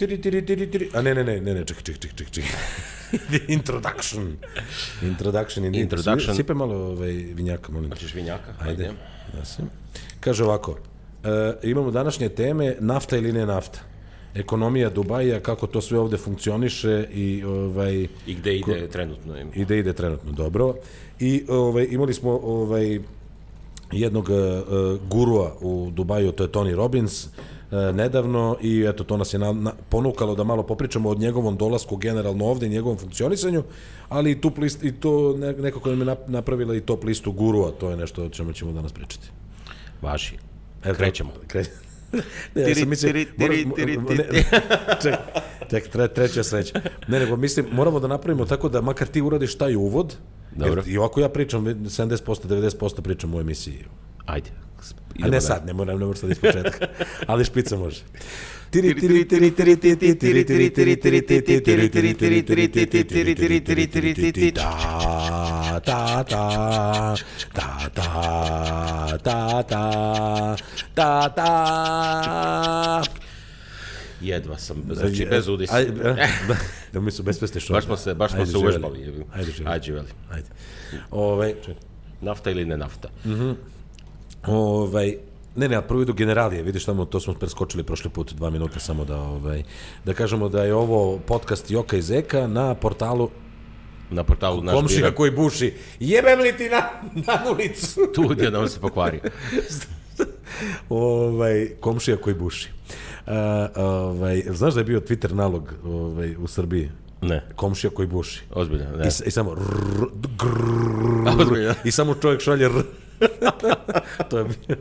Tiri, tiri, tiri, tiri. A ne, ne, ne, ne, ne, čekaj, čekaj, čekaj, čekaj. Introduction. Introduction. in- Introduction. Sipe malo ovaj, vinjaka, molim. Hoćeš vinjaka? Ajde. Ja sam. Kaže ovako, e, imamo današnje teme nafta ili ne nafta. Ekonomija Dubaja, kako to sve ovde funkcioniše i ovaj I gde ide trenutno? i da ide trenutno dobro. I ovaj imali smo ovaj jednog uh, gurua u Dubaju, to je Tony Robbins, uh, nedavno i eto to nas je na, na, ponukalo da malo popričamo o njegovom dolasku generalno ovde i njegovom funkcionisanju, ali i tu list, i to ne, nekako nam je nap- napravila i top listu gurua, to je nešto o čemu ćemo danas pričati. Važi. Eto, Krećemo. Kre... Ne, ja Tiri, sam mislio, tiri, moram- tiri, tiri, mo- ne, ček, ček, tre, treća sreća. Ne, nego mislim, moramo da napravimo tako da makar ti uradiš taj uvod, Dobro. jer i ovako ja pričam, 70%, 90% pričam u emisiji. Ajde. A ne sad, ne moram, ne moram sad iz početka. Ali špica može. Jedva sam, znači bez udisa. Da mi su bespesne što. Baš smo se, baš smo se uvežbali. Ajde, živjeli. Ajde, živjeli. Ajde. Ove, nafta ili ne nafta? Mhm. Ovaj, ne, ne, a prvo idu generalije, vidiš tamo, to smo preskočili prošli put, dva minuta samo da, ovaj, da kažemo da je ovo podcast Joka i Zeka na portalu Na portalu naš Komšija bira koji buši, jebem li ti na, na ulicu? studio da se pokvari. ovaj, komšija koji buši. A, ovaj, znaš da je bio Twitter nalog ovaj, u Srbiji? Ne, Komšija koji buši. ozbiljno, ne. I, I samo rrr, grrr, Ozbiljno. I samo čovjek šalje r. to je bio.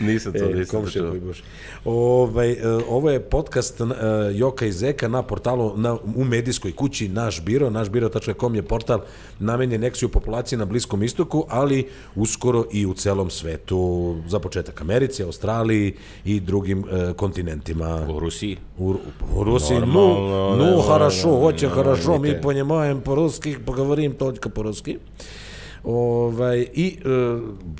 Nisam to, E, nisam to čuo. Ovaj, e, ovo je podcast e, Joka i Zeka na portalu na, u medijskoj kući Naš biro. Našbiro.com je portal namenjen neksiju populaciji na Bliskom istoku, ali uskoro i u celom svetu. Za početak Americi, Australiji i drugim e, kontinentima. U Rusiji? U, u Rusiji, ну, Normalno, ну, ne, хорошо, очень хорошо, vidite. mi понимаем по-русски, поговорим только по-ruski. Ovaj, i,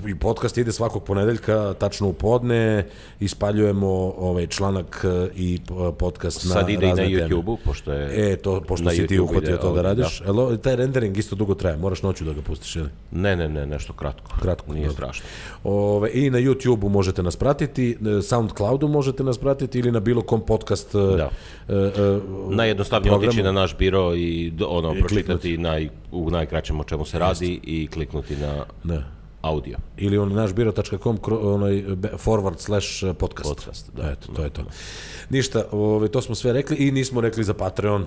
e, I podcast ide svakog ponedeljka, tačno u podne, ispaljujemo ovaj članak e, i e, podcast na Sad ide i na. YouTube-u, pošto je... E, to, pošto na si ti uhvatio to da ovaj, radiš. Da. Elo, taj rendering isto dugo traje, moraš noću da ga pustiš, ili? Ne, ne, ne, nešto kratko. Kratko, Nije dobro. strašno. Ove, I na YouTube-u možete nas pratiti, e, Soundcloudu možete nas pratiti ili na bilo kom podcast Da. e, e, Najjednostavnije otići na naš biro i ono, pročitati naj, u najkraćem o čemu se radi i kliknuti na Ne. audio. ili on našbiro.com kro- onaj forward slash podcast. Podcast, da. Eto, to je to. Ništa, ove, to smo sve rekli i nismo rekli za Patreon.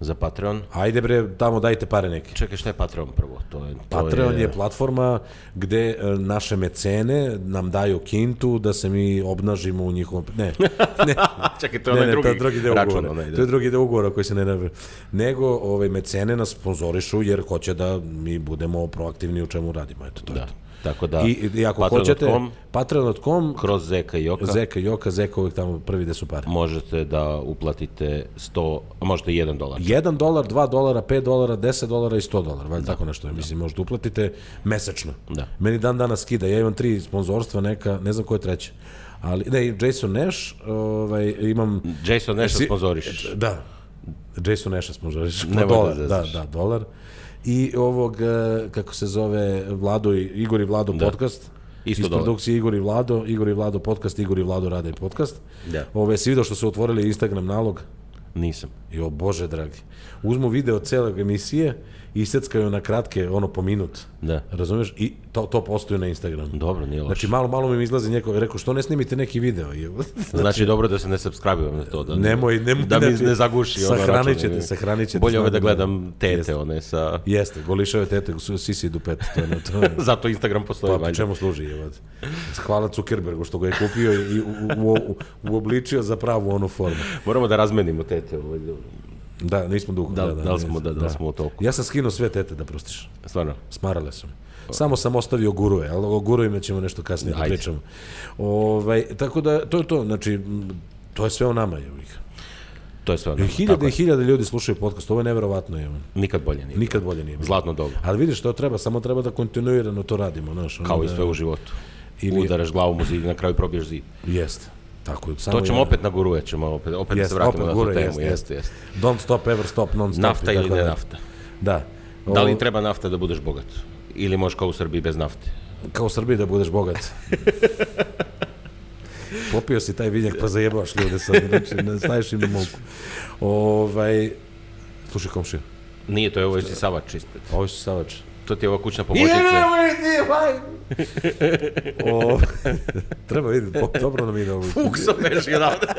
Za Patreon. Ajde bre, tamo dajte pare neke. Čekaj, šta je Patreon prvo? To je, to Patreon je platforma gde e, naše mecene nam daju kintu da se mi obnažimo u njihovom... Ne, ne, Čekaj, to je onaj ne, drugi to je drugi deo račun, ugovora. onaj, da. To je drugi deo ugovora koji se ne navrši. Nego ove mecene nas sponzorišu jer hoće da mi budemo proaktivni u čemu radimo. Eto, to je Da. to. Tako da, I, I ako hoćete, patreon.com, kroz Zeka i Joka, Zeka, Joka, Zeka uvijek tamo prvi gde su pare. možete da uplatite 100, a možete 1 dolar. 1 dolar, 2 dolara, 5 dolara, 10 dolara i 100 dolara, valjda tako nešto je. Mislim, možete uplatite mesečno. Da. Meni dan danas skida, ja imam tri sponzorstva neka, ne znam ko je treće. Ali, ne, Jason Nash, ovaj, imam... Jason nešto Si- sponzoriš. Da, Jason Nasha sponzoriš. Po da dolar, da, zezaš. da, dolar. I ovog, eh, kako se zove, Vlado i Igor i Vlado podcast. Isto Iz produkcije Igor i Vlado, Igor i Vlado podcast, Igor i Vlado rade podcast. Da. Ove, si vidio što su otvorili Instagram nalog? Nisam. Jo, bože dragi. Uzmu video cele emisije i iseckaju na kratke, ono po minut. Da. Razumeš? I to, to postoji na Instagramu. Dobro, nije loše. Znači, malo, malo mi izlazi neko, rekao, što ne snimite neki video? Je- Znači, dobro da se ne subscribe na to. Da, Nemoj, nemoj. Da mi znači, ne zaguši ono Sahranit ćete, ne. sahranit ćete. Bolje ove da gledam tete, one sa... Jeste, golišave tete, su sisi dupet. To je, to je, Zato Instagram postoji pa, po valjda. čemu služi? Je, Hvala Zuckerbergu što ga je kupio i u, u, u, uobličio za pravu onu formu. Moramo da razmenimo tete. Ovaj, Da, nismo dugo. Da, da li smo- nismo, da- da li smo u toku? Ja sam skinuo sve tete da prostiš. stvarno. Smarale su me. Samo sam ostavio guruje, ali o gurujima ćemo nešto kasnije da Ajde. pričamo. Ovaj, tako da, to je to, znači, to je sve o nama. Je, ih. To je sve ono. I hiljade i hiljade ljudi slušaju podcast, ovo je neverovatno. Je. Nikad bolje nije. Nikad bolje nije. Zlatno doba. Ali vidiš, to treba, samo treba da kontinuirano to radimo. Znaš, Kao i da- sve u životu. Ili- Udaraš glavom u zid i na kraju probiješ zid. Jeste. Tako, samo To ćemo ja- opet na guruje, ćemo opet, opet da Jest, se vratimo opet na tu guruje, temu. jest, Jeste, jeste. Don't stop, ever stop, non stop. Nafta ili ne dalje. nafta? Da. Da li treba nafta da budeš bogat? Ili možeš kao u Srbiji bez nafte? Kao u Srbiji da budeš bogat. Popio si taj vinjak pa zajebaš ljude sad, znači ne staviš im na. Ovaj, slušaj komšija, Nije, to je ovo isisavač ispred. ovo su savač. To ti je ova kućna pomoćnica. O, treba vidjeti, dobro nam ide ovo. Fukso beži odavde.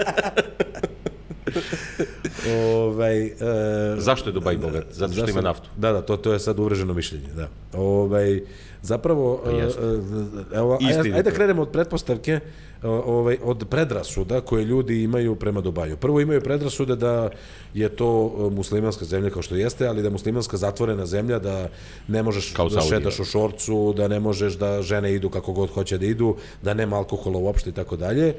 Ovaj, e, Zašto je Dubaj bogat? Zato što Zašto- ima naftu. Da, da, to, to je sad uvreženo mišljenje, da. Ovaj, zapravo, Pa jeste. e, e, evo, ajde, ajde da krenemo od pretpostavke, o- ovaj, od predrasuda koje ljudi imaju prema Dubaju. Prvo imaju predrasude da je to e, muslimanska zemlja kao što jeste, ali da je muslimanska zatvorena zemlja, da ne možeš Kao da Saudija. šetaš u šorcu, da ne možeš da žene idu kako god hoće da idu, da nema alkohola uopšte i tako dalje.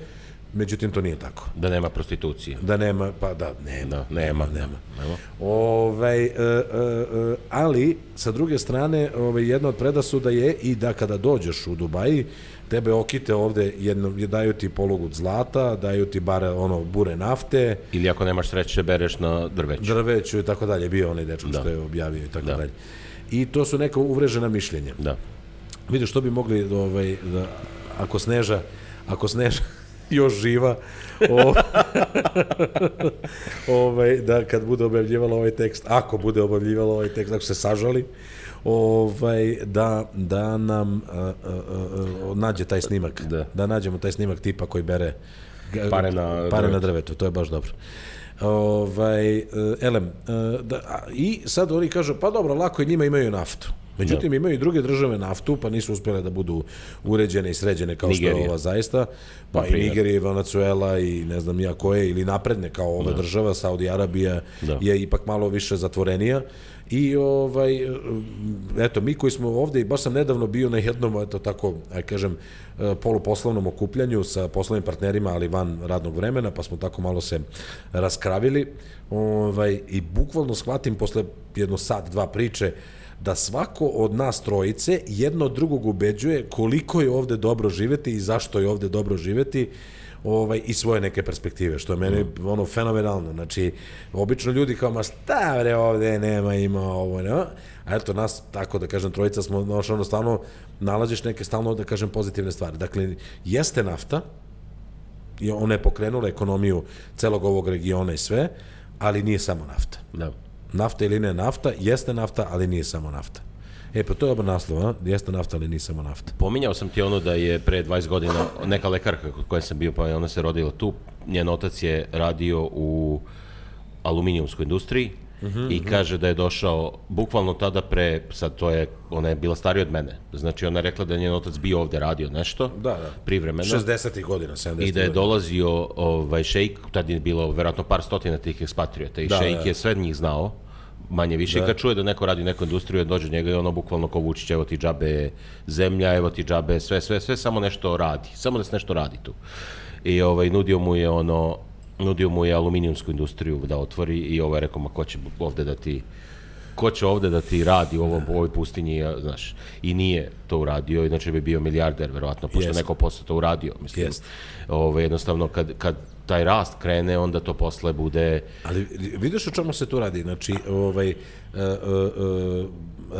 Međutim, to nije tako. Da nema prostitucije. Da nema, pa da, nema. Da, nema, nema. nema. Ovaj, e, e, ali, sa druge strane, ovaj, jedna od predasuda je i da kada dođeš u Dubaji, tebe okite ovde, jedno, daju ti polugu zlata, daju ti bare, ono, bure nafte, Ili ako nemaš sreće, bereš na drveću. drveću i tako dalje, bio onaj dečko Da. što je objavio i tako Da. dalje. I to su neka uvrežena mišljenja. Da. Vidiš, što bi mogli, ovaj, da, ako Sneža, ako Sneža još živa, o, ovaj, da kad bude objavljivala ovaj tekst, ako bude objavljivala ovaj tekst, ako se sažali, ovaj, da, da nam a, a, a, a, nađe taj snimak, Da. da nađemo taj snimak tipa koji bere Pare na pare na drvetu. to je baš dobro. Ovaj, e, elem, e, da, a, i sad oni kažu, pa dobro, lako i njima imaju naftu. Međutim, imaju i druge države naftu, pa nisu uspjele da budu uređene i sređene kao što Nigerija. je ova zaista. Pa i primjer. Nigerija, i Venezuela i ne znam ja koje, ili napredne kao ova država, Saudi Arabija Da. je ipak malo više zatvorenija. I ovaj, eto, mi koji smo ovde, i baš sam nedavno bio na jednom, eto tako, aj kažem, e, poluposlovnom okupljanju sa poslovnim partnerima, ali van radnog vremena, pa smo tako malo se raskravili. Ovaj, I bukvalno shvatim posle jedno sat, dva priče, da svako od nas trojice jedno od drugog ubeđuje koliko je ovde dobro živeti i zašto je ovde dobro živeti ovaj, i svoje neke perspektive, što je meni ono fenomenalno. Znači, obično ljudi kao, ma šta bre ovde, nema, ima ovo, ne? A eto, nas, tako da kažem, trojica smo, znaš, ono, stalno nalaziš neke, stalno, da kažem, pozitivne stvari. Dakle, jeste nafta, i ona je pokrenula ekonomiju celog ovog regiona i sve, ali nije samo nafta. Da. Nafta ili ne nafta, jeste nafta, ali nije samo nafta. E, pa to je obar naslov, a? Jeste nafta, ali nije samo nafta. Pominjao sam ti ono da je pre 20 godina neka lekarka kod koje sam bio, pa ona se rodila tu. Njen otac je radio u aluminijumskoj industriji i kaže da je došao bukvalno tada pre, sad to je, ona je bila starija od mene. Znači ona je rekla da je njen otac bio ovde radio nešto, Da, da. privremeno. 60. godina, 70. I da je dolazio ovaj šejk, tad je bilo verovatno par stotina tih ekspatriota i Da, šejk da. je sve njih znao manje više. I kad čuje da neko radi neku industriju, dođe do njega i ono bukvalno kao Vučić, evo ti džabe zemlja, evo ti džabe, sve, sve, sve, samo nešto radi. Samo da se nešto radi tu. I ovaj, nudio mu je ono, nudio mu je aluminijumsku industriju da otvori i ovaj rekao, ma ko će ovde da ti ko će ovde da ti radi u ovom, u ovoj pustinji, znaš, i nije to uradio, inače bi bio milijarder, verovatno, pošto Jeste. neko posle to uradio, mislim. Jeste. Ove, jednostavno, kad, kad taj rast krene, onda to posle bude... Ali vidiš o čemu se tu radi? Znači, ovaj, e, e, e,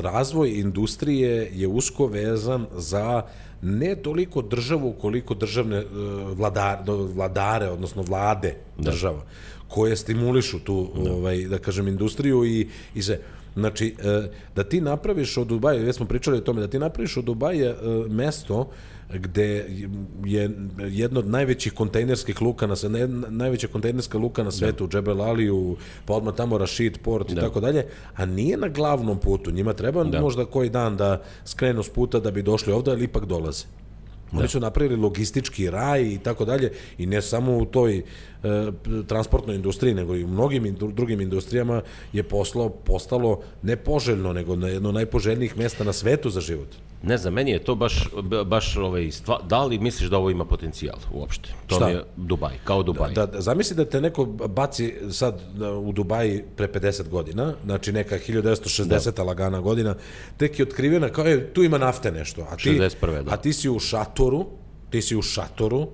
razvoj industrije je usko vezan za ne toliko državu koliko državne vladare, vladare odnosno vlade država, koje stimulišu tu, ovaj, da kažem, industriju i, i sve. Znači, e, da ti napraviš od Dubaja, već smo pričali o tome, da ti napraviš od Dubaja e, mesto gde je jedno od najvećih kontejnerskih luka na sve, najveća kontejnerska luka na svetu, u Džebel Aliju, pa odmah tamo Rashid Port i tako dalje, a nije na glavnom putu. Njima treba možda koji dan da skrenu s puta da bi došli ovde, ali ipak dolaze. Oni su napravili logistički raj i tako dalje i ne samo u toj e, transportnoj industriji, nego i u mnogim indu- drugim industrijama je poslo, postalo ne poželjno, nego na jedno najpoželjnijih mesta na svetu za život. Ne znam, meni je to baš, baš ovaj, stva, da li misliš da ovo ima potencijal uopšte? To Šta? mi je Dubaj, kao Dubaj. Da, da, zamisli da te neko baci sad na- u Dubaji pre 50 godina, znači neka 1960. lagana godina, tek je otkrivena kao, e, tu ima nafte nešto, a ti, 61., da. a ti si u šatoru, ti si u šatoru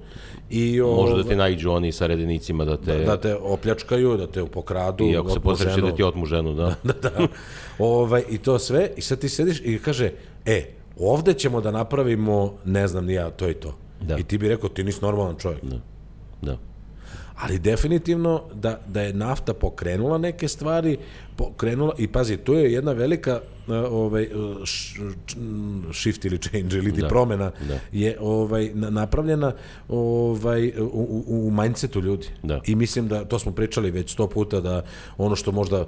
i Može da ovaj, ti naiđu oni sa redenicima da te... da te opljačkaju, da te pokradu. I ako se posreće da ti otmu ženu, da. da, da. Ovaj, I to sve, i sad ti sediš i kaže, e, ovde ćemo da napravimo, ne znam ni ja, to i to. Da. I ti bi rekao, ti nisi normalan čovjek. Da. da. Ali definitivno da, da je nafta pokrenula neke stvari, pokrenula, i pazi, to je jedna velika uh, ovaj, m, shift ili change ili Da. promena Da. je ovaj, na- napravljena ovaj, u, u, mindsetu ljudi. Da. I mislim da, to smo pričali već sto puta, da ono što možda uh,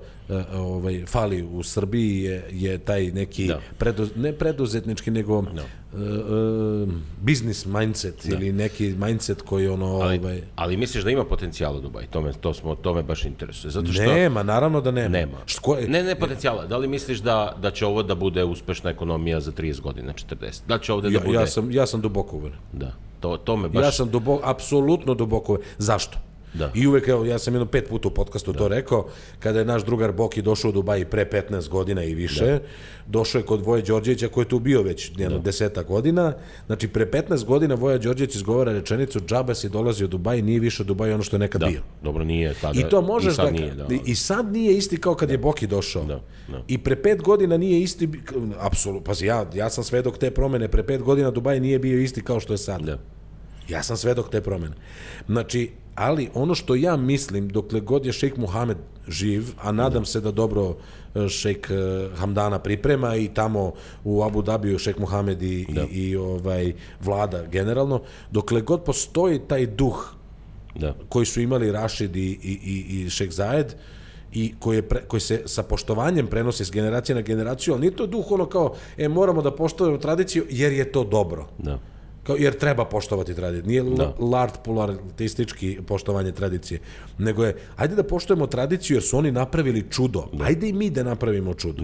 ovaj, fali u Srbiji je, je taj neki, Da. predu, ne preduzetnički, nego uh, uh, business mindset ili neki mindset koji ono... Ali, ovaj, ali misliš da ima potencijala u Dubaji? To smo, to me baš interesuje. Zato što... Nema, naravno da nema. Nema. Što je? Ne, ne potencijala. Da li misliš da, da će ovo da bude uspešna ekonomija za 30 godina, 40? Da će ovde da Ja, bude... ja, sam, ja sam duboko uveren. Da. To, to me baš... Ja sam duboko, apsolutno duboko uveren. Zašto? Da. I uvek, evo, ja sam jedno pet puta u podcastu to rekao, kada je naš drugar Boki došao u Dubaji pre 15 godina i više, došao je kod Voje Đorđevića koji je tu bio već jedno deseta godina, znači pre 15 godina Voja Đorđević izgovara rečenicu džaba si dolazi u Dubaji, nije više Dubaji ono što je nekad Da. bio. Dobro, nije tada. I to možeš i sad da, Nije, da. i sad nije isti kao kad je Boki došao. Da, da. I pre pet godina nije isti, apsolutno, pazi, ja, ja sam svedok te promene, pre pet godina Dubaj nije bio isti kao što je sad. Da. Ja sam svedok te promene. Znači, ali ono što ja mislim, dokle god je šejk Muhamed živ, a nadam se da dobro e, šejk e, Hamdana priprema i tamo u Abu Dhabiju šejk Muhamed i, i, i ovaj, vlada generalno, dokle god postoji taj duh Da. koji su imali Rašid i, i, i, i šejk Zajed, i koji, je pre, koji se sa poštovanjem prenosi s generacije na generaciju, ali nije to duh ono kao, e, moramo da poštujemo tradiciju jer je to dobro. Da. Kao, jer treba poštovati tradiciju. Nije Da. da. lart polaristički poštovanje tradicije. Nego je, ajde da poštujemo tradiciju jer su oni napravili čudo. Ajde i mi da napravimo čudo.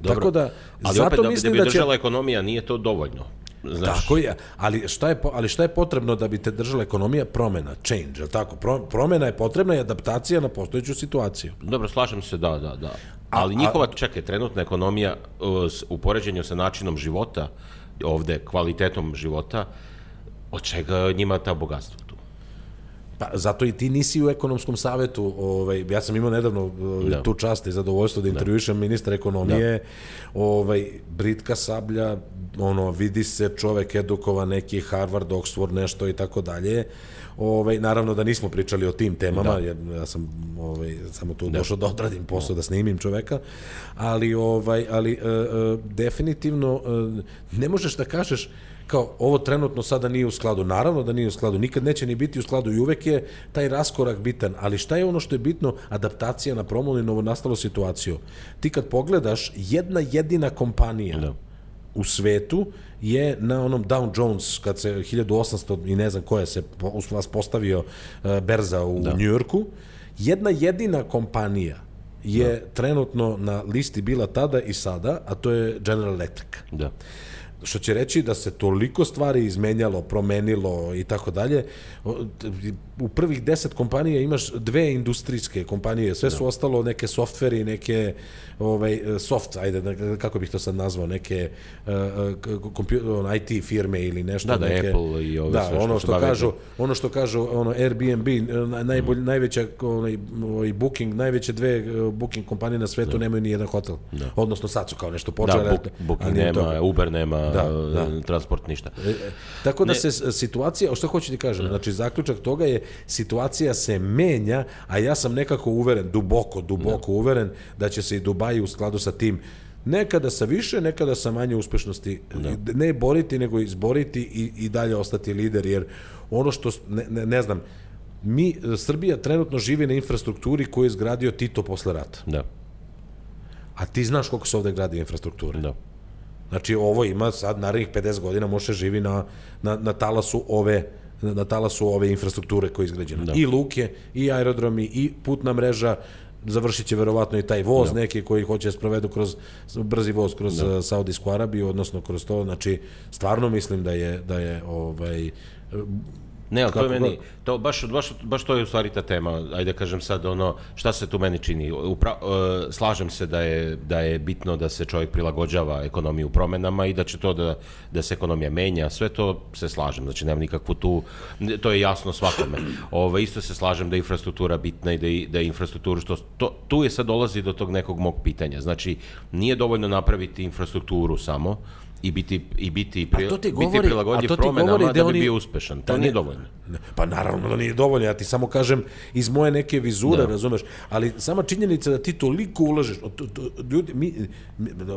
Da. Tako da, ali zato opet da, mislim da bi da će... držala ekonomija, nije to dovoljno. Znaš, Tako je, ali šta je, ali šta je potrebno da bi te držala ekonomija? Promena, change, je tako? Pro, promena je potrebna i adaptacija na postojeću situaciju. Dobro, slažem se, da, da, da. Ali njihova, čekaj, trenutna ekonomija uh, u poređenju sa načinom života, ovde, kvalitetom života, od čega njima ta bogatstva tu? Pa zato i ti nisi u ekonomskom savetu, ovaj ja sam imao nedavno ovaj, Da. tu čast i zadovoljstvo da intervjušem ministra ekonomije. Ovaj Britka Sablja, ono vidi se čovek edukovan neki Harvard, Oxford, nešto i tako dalje. Ovaj naravno da nismo pričali o tim temama, jer ja sam ovaj samo tu došao da odradim posao da snimim čoveka, ali ovaj ali e, e, definitivno e, ne možeš da kažeš kao ovo trenutno sada nije u skladu. Naravno da nije u skladu, nikad neće ni biti u skladu i uvek je taj raskorak bitan, ali šta je ono što je bitno? Adaptacija na promonu i novonastalu situaciju. Ti kad pogledaš, jedna jedina kompanija Da. U svetu je na onom Dow Jones, kad se 1800 i ne znam koja se vas postavio e, berza u da. Njujorku, jedna jedina kompanija je trenutno na listi bila tada i sada, a to je General Electric Da. Što će reći da se toliko stvari izmenjalo, promenilo i tako dalje. U prvih deset kompanija imaš dve industrijske kompanije, sve su ostalo neke softveri, neke ovaj, soft, ajde, ne- kako bih to sad nazvao, neke uh, kompju, on, IT firme ili nešto. Da, da, neke, Apple i ove da, sve što ono što bave kažu, ono što kažu ono Airbnb, na- najbolj, najveća onaj, ovaj booking, najveće dve eh, booking kompanije na svetu nemaju ni jedan hotel. Odnosno sad su kao nešto Da, počele. book, Booking nema, to. Uber nema, Da, da. transport ništa. E, Tako da se s- situacija, što hoću ti kažem, znači zaključak toga je situacija se menja, a ja sam nekako uveren, duboko, duboko uveren da će se i Dubaji u skladu sa tim nekada sa više, nekada sa manje uspešnosti ne boriti, nego izboriti i, i dalje ostati lider, jer ono što, ne, ne, ne znam, mi, Srbija trenutno živi na infrastrukturi koju je izgradio Tito posle rata. Da, A ti znaš koliko se ovde gradi infrastrukture. da. Znači ovo ima sad narednih 50 godina može živi na, na, na talasu ove na talasu ove infrastrukture koja je izgrađena. Da. I luke, i aerodromi, i putna mreža, završit će verovatno i taj voz neki koji hoće da sprovedu kroz brzi voz kroz da. Saudijsku Arabiju, odnosno kroz to, znači stvarno mislim da je da je ovaj Ne, ali to je meni, to baš, baš, baš to je u stvari ta tema, ajde da kažem sad ono, šta se tu meni čini, Upra, e, slažem se da je, da je bitno da se čovjek prilagođava ekonomiji u promenama i da će to da, da se ekonomija menja, sve to se slažem, znači nema nikakvu tu, to je jasno svakome. Ove, isto se slažem da je infrastruktura bitna i da je, da je infrastrukturu, što, to, tu je sad dolazi do tog nekog mog pitanja, znači nije dovoljno napraviti infrastrukturu samo, i biti, i biti, pri, to ti biti govori- a prilagodljiv to ti promenama govori da da bi oni- bio uspešan. To da nije dovoljno. Ne, Pa naravno da nije dovoljno, ja ti samo kažem iz moje neke vizure, razumeš, ali sama činjenica da ti toliko ulažeš, to, to, ljudi, mi,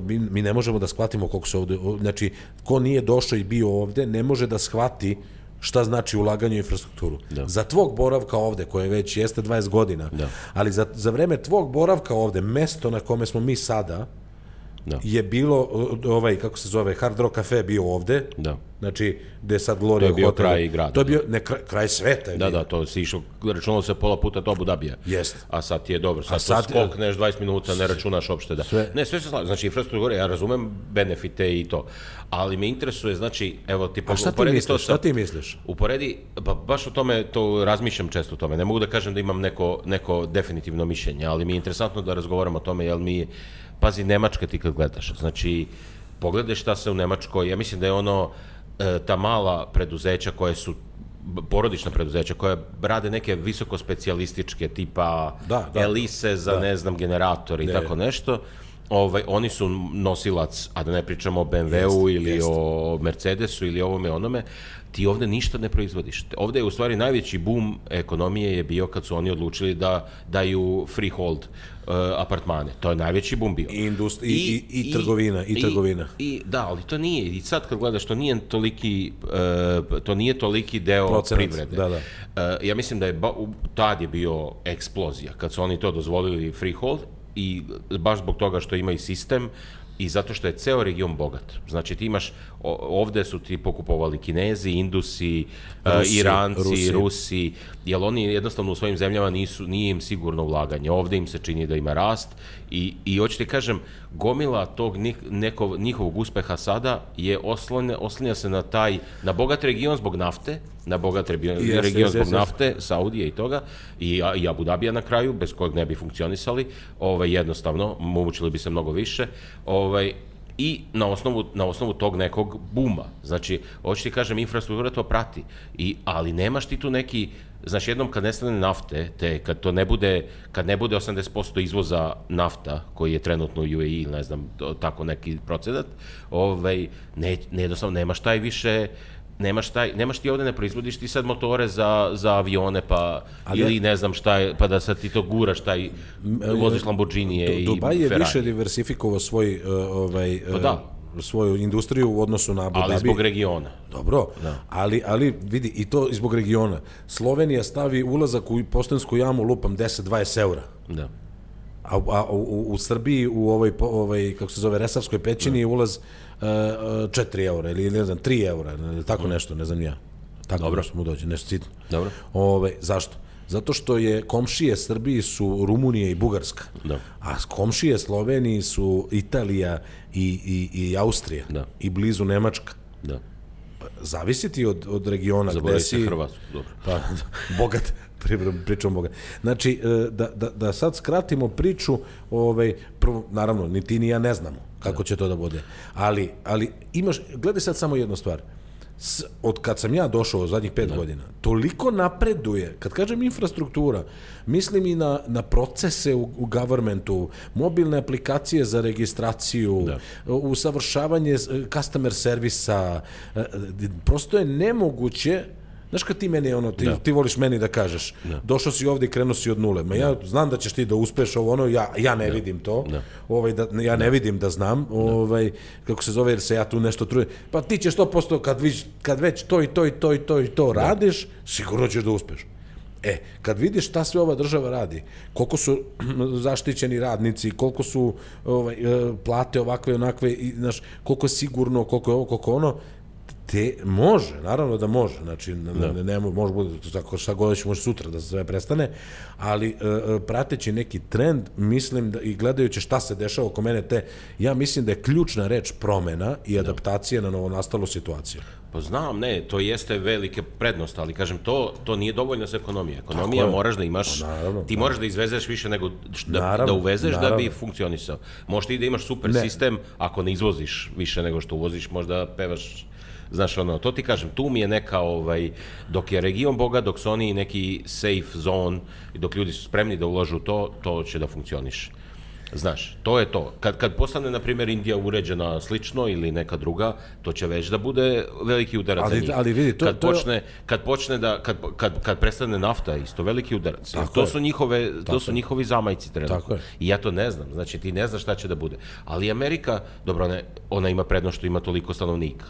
mi, mi ne možemo da shvatimo koliko se ovde, znači, ko nije došao i bio ovde, ne može da shvati šta znači ulaganje u infrastrukturu. Da. Za tvog boravka ovde, koje već jeste 20 godina, Da. ali za, za vreme tvog boravka ovde, mesto na kome smo mi sada, Da. je bilo, ovaj, kako se zove, Hard Rock Cafe bio ovde, Da. znači, gde sad Gloria To je bio Hotel. kraj grada, To je bio, ne, kraj, kraj sveta je Da, bio. da, to si išao, računalo se pola puta do Abu Dabija. Jeste. A sad ti je dobro, sad, A sad- skokneš 20 minuta, ne računaš uopšte da. Sve. Ne, sve se slaže, znači infrastruktura, ja razumem benefite i to, ali me interesuje, znači, evo ti A šta ti misliš? to Šta ti misliš? Uporedi, pa baš o tome to razmišljam često o tome. Ne mogu da kažem da imam neko, neko definitivno mišljenje, ali mi je interesantno da razgovaram o tome, jer mi, pazi, Nemačka ti kad gledaš, znači, pogledaj šta se u Nemačkoj, ja mislim da je ono, e, ta mala preduzeća koje su porodična preduzeća koja rade neke visoko specijalističke tipa Da, da. Elise za ne znam generator i Ne. tako nešto ovaj, oni su nosilac, a da ne pričamo o BMW-u ili jeste. o Mercedesu ili ovome onome, ti ovde ništa ne proizvodiš. Ovde je u stvari najveći boom ekonomije je bio kad su oni odlučili da daju freehold uh, apartmane. To je najveći boom bio. I industri- i- i- i trgovina, i trgovina. I, da, ali to nije. I sad kad gledaš, to nije toliki, uh, to nije toliki deo Procenat, privrede. da, da. Uh, ja mislim da je ba, u, tad je bio eksplozija kad su oni to dozvolili freehold i baš zbog toga što ima i sistem i zato što je ceo region bogat. Znači ti imaš, ovde su ti pokupovali Kinezi, Indusi, uh, Rusi, Iranci, Rusi. Rusi, jer oni jednostavno u svojim zemljama nisu, nije im sigurno ulaganje. Ovde im se čini da ima rast i, i hoću ti kažem, gomila tog nekog, njihovog uspeha sada je oslanja, oslanja se na taj, na bogat region zbog nafte, na bogat region, zbog nafte, Saudije i toga, i, i Abu Dabija na kraju, bez kojeg ne bi funkcionisali, ovaj, jednostavno, mučili bi se mnogo više, ovaj, i na osnovu, na osnovu tog nekog buma. Znači, hoću ti kažem, infrastruktura to prati, I, ali nemaš ti tu neki, znači jednom kad nestane nafte, te kad to ne bude, kad ne bude 80% izvoza nafta, koji je trenutno u UAE, ne znam, to- tako neki procenat, ovaj, ne, ne, jednostavno nemaš taj više, nemaš taj, nemaš ti ovde ne proizvodiš ti sad motore za, za avione pa Ali ili ne znam šta je, pa da sad ti to guraš taj voziš Lamborghinije i Du- Dubaj je Ferrari. više diversifikovao svoj, uh, ovaj, Pa da. svoju industriju u odnosu na Abu ali Dhabi. zbog regiona. Dobro, ali, ali vidi, i to zbog regiona. Slovenija stavi ulazak u postansku jamu, lupam, 10-20 eura. Da. A, a u, u, Srbiji, u ovoj, ovaj, kako se zove, Resavskoj pećini je ulaz uh, 4 eura ili ne znam, 3 eura, ili tako nešto, ne znam ja. Tako Dobro. nešto mu dođe, nešto sitno. Dobro. Ove, zašto? Zato što je komšije Srbiji su Rumunija i Bugarska. Da. A komšije Sloveniji su Italija i, i, i Austrija. Da. I blizu Nemačka. Da. Zavisi ti od, od regiona gde Zaboravite si... Hrvatsku, dobro. Pa, bogat, pri- pričamo bogat. Znači, e, da, da, da sad skratimo priču, ovaj, prvo, naravno, ni ti ni ja ne znamo kako će to da bude. Ali, ali imaš, gledaj sad samo jednu stvar. S, od kad sam ja došao zadnjih pet godina, toliko napreduje, kad kažem infrastruktura, mislim i na, na procese u, u governmentu, mobilne aplikacije za registraciju, Da. usavršavanje s- customer servisa, e, e, prosto je nemoguće Znaš kad ti meni ono, ti, ti voliš meni da kažeš, došao si ovde i krenuo si od nule, ma ja znam da ćeš ti da uspeš ovo ono, ja, ja ne vidim to, ovaj, da, ja ne vidim da znam, ovaj, kako se zove, jer se ja tu nešto trudim, pa ti ćeš 100% kad, viš, kad već to i to i to i to i to radiš, sigurno ćeš da uspeš. E, kad vidiš šta sve ova država radi, koliko su zaštićeni radnici, koliko su ovaj, e, plate ovakve, onakve, i, znaš, koliko je sigurno, koliko je ovo, koliko ono, te, može, naravno da može, znači da. ne, ne, može bude tako šta god može sutra da se sve prestane, ali e, e, prateći neki trend, mislim da i gledajući šta se dešava oko mene te, ja mislim da je ključna reč promena i adaptacija na novonastalu situaciju. Pa znam, ne, to jeste velike prednost, ali kažem, to, to nije dovoljno za ekonomije. Ekonomija moraš da imaš, pa, naravno, ti moraš da izvezeš više nego da, naravno, da uvezeš naravno. da bi funkcionisao. Možeš ti da imaš super ne. sistem, ako ne izvoziš više nego što uvoziš, možda pevaš Znaš, ono, to ti kažem, tu mi je neka, ovaj, dok je region boga, dok su oni neki safe zone i dok ljudi su spremni da uložu to, to će da funkcioniše. Znaš, to je to. Kad, kad postane, na primjer, Indija uređena slično ili neka druga, to će već da bude veliki udarac ali, za njih. Ali vidi, to, kad, to počne, kad počne da, kad, kad, kad prestane nafta, isto veliki udarac. Tako to su, njihove, to su njihovi zamajci trenutno. Tako je. I ja to ne znam. Znači, ti ne znaš šta će da bude. Ali Amerika, dobro, ona, ona ima prednost što ima toliko stanovnika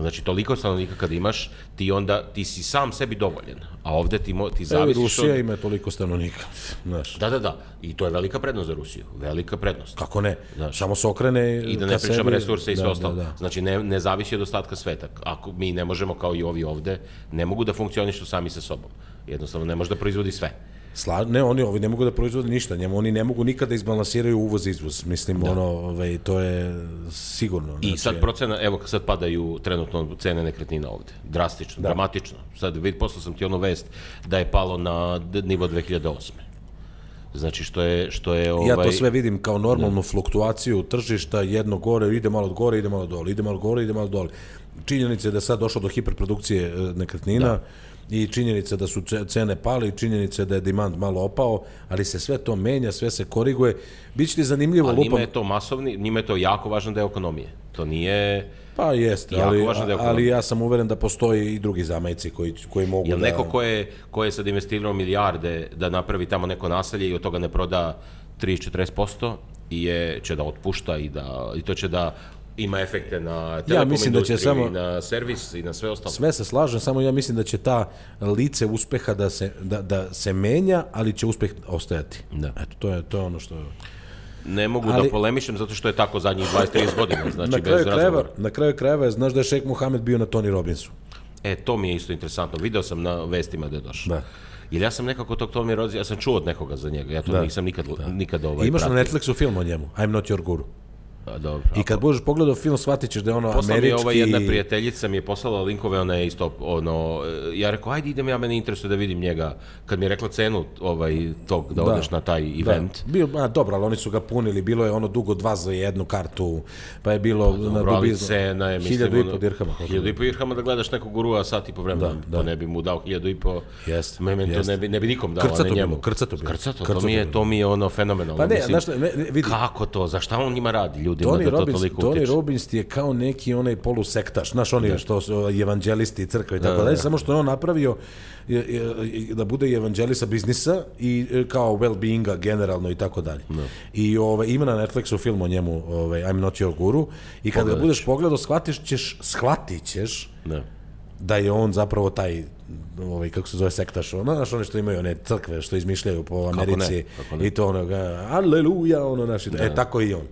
Znači, toliko stanovnika kad imaš, ti onda, ti si sam sebi dovoljen. A ovde ti, mo, ti zavisiš Evo, Rusija od... ima toliko stanovnika, znaš. Da, da, da. I to je velika prednost za Rusiju. Velika prednost. Kako ne? Znaš. Samo se okrene I da ne pričam sebi... resurse i sve da, ostalo. Da, da. Znači, ne, ne zavisi od ostatka sveta. Ako mi ne možemo, kao i ovi ovde, ne mogu da funkcionišu sami sa sobom. Jednostavno, ne može da proizvodi sve. Sla, ne, oni ovi ne mogu da proizvode ništa, njemu oni ne mogu nikada da izbalansiraju uvoz izvoz. Mislim da. ono, ovaj to je sigurno. I znači, sad procena, evo sad padaju trenutno cene nekretnina ovde. Drastično, da. dramatično. Sad vid poslao sam ti ono vest da je palo na nivo 2008. Znači što je što je ovaj Ja to ovaj- sve vidim kao normalnu da. fluktuaciju tržišta, jedno gore, ide malo gore, ide malo dole, ide malo gore, ide malo dole. Činjenica je da sad došlo do hiperprodukcije e, nekretnina. Da i činjenica da su cene pale i činjenica da je demand malo opao, ali se sve to menja, sve se koriguje. Biće ti zanimljivo ali njima je to masovni, njima je to jako važan deo ekonomije. To nije... Pa jeste, ali, ali ja sam uveren da postoji i drugi zamajci koji, koji mogu Jel da... neko ko je, ko je sad investirao milijarde da napravi tamo neko naselje i od toga ne proda 30-40% i je, će da otpušta i da i to će da ima efekte na telekom ja mislim da će samo, i na servis i na sve ostalo. Sve se slažem, samo ja mislim da će ta lice uspeha da se, da, da se menja, ali će uspeh ostajati. Da. Eto, to je, to je ono što... Ne mogu da ali, da polemišem zato što je tako zadnjih 20-30 godina, znači na kraju bez krajeva, Na kraju krajeva, znaš da je Šejk Mohamed bio na Tony Robbinsu. E, to mi je isto interesantno. Video sam na vestima da je došao. Da. Jer ja sam nekako tog Tony Robbins, ja sam čuo od nekoga za njega, ja to da. nisam nikad, da. nikad ovaj Imaš pratio. na Netflixu film o njemu, I'm not your guru. A, dobro. I kad budeš pogledao film, shvatit ćeš da je ono Posla američki... mi ova jedna prijateljica mi je poslala linkove, ona je isto, ono, ja rekao, ajde idem, ja mene interesuje da vidim njega. Kad mi je rekla cenu ovaj, tog, da, da odeš na taj da. event. Da. Bio, a, dobro, ali oni su ga punili, bilo je ono dugo dva za jednu kartu, pa je bilo... Pa, dobro, na ali cena je, mislim... Hiljadu i po dirhama. Hiljadu i po dirhama da gledaš nekog gurua sat i po vremena. Da, da. To ne bi mu dao hiljadu i po... Jest, me, jest. To ne bi, ne bi nikom dao, krcato ne njemu. Krcato bi. Krcato, krcato to, mi je, to mi je ono fenomenalno. Pa ne, mislim, znaš, ne, vidi. Kako to? Za šta on njima radi ljudima Tony da to Robbins, toliko Tony Robbins je kao neki onaj polusektaš, znaš oni da. što su evanđelisti crkve i tako da, dalje, da. samo što je on napravio je, je, da bude evanđelisa biznisa i e, kao well-beinga generalno i tako dalje. Da. I ovaj, ima na Netflixu film o njemu, ovaj, I'm not your guru, i kad ga budeš pogledao, shvatiš ćeš, shvatit ćeš da da je on zapravo taj ovaj kako se zove sektaš, ono, znaš one što imaju one crkve što izmišljaju po Americi kako ne, kako ne. i to ono, aleluja, ono naši, da. e tako i on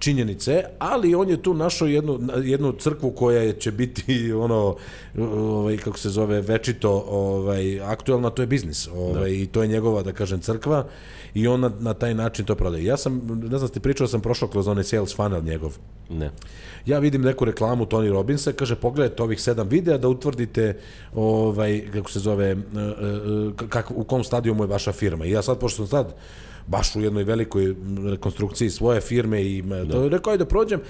činjenice, ali on je tu našao jednu, jednu crkvu koja će biti ono ovaj kako se zove večito ovaj aktuelna to je biznis ovaj da. i to je njegova da kažem crkva i on na, na taj način to prodaje. Ja sam ne znam ti pričao sam prošao kroz onaj sales funnel njegov. Ne. Ja vidim neku reklamu Tony Robbinsa, kaže pogledajte ovih sedam videa da utvrdite ovaj kako se zove e, e, kak, u kom stadijumu je vaša firma. I ja sad pošto sam sad baš u jednoj velikoj rekonstrukciji svoje firme i da. to rekao da prođem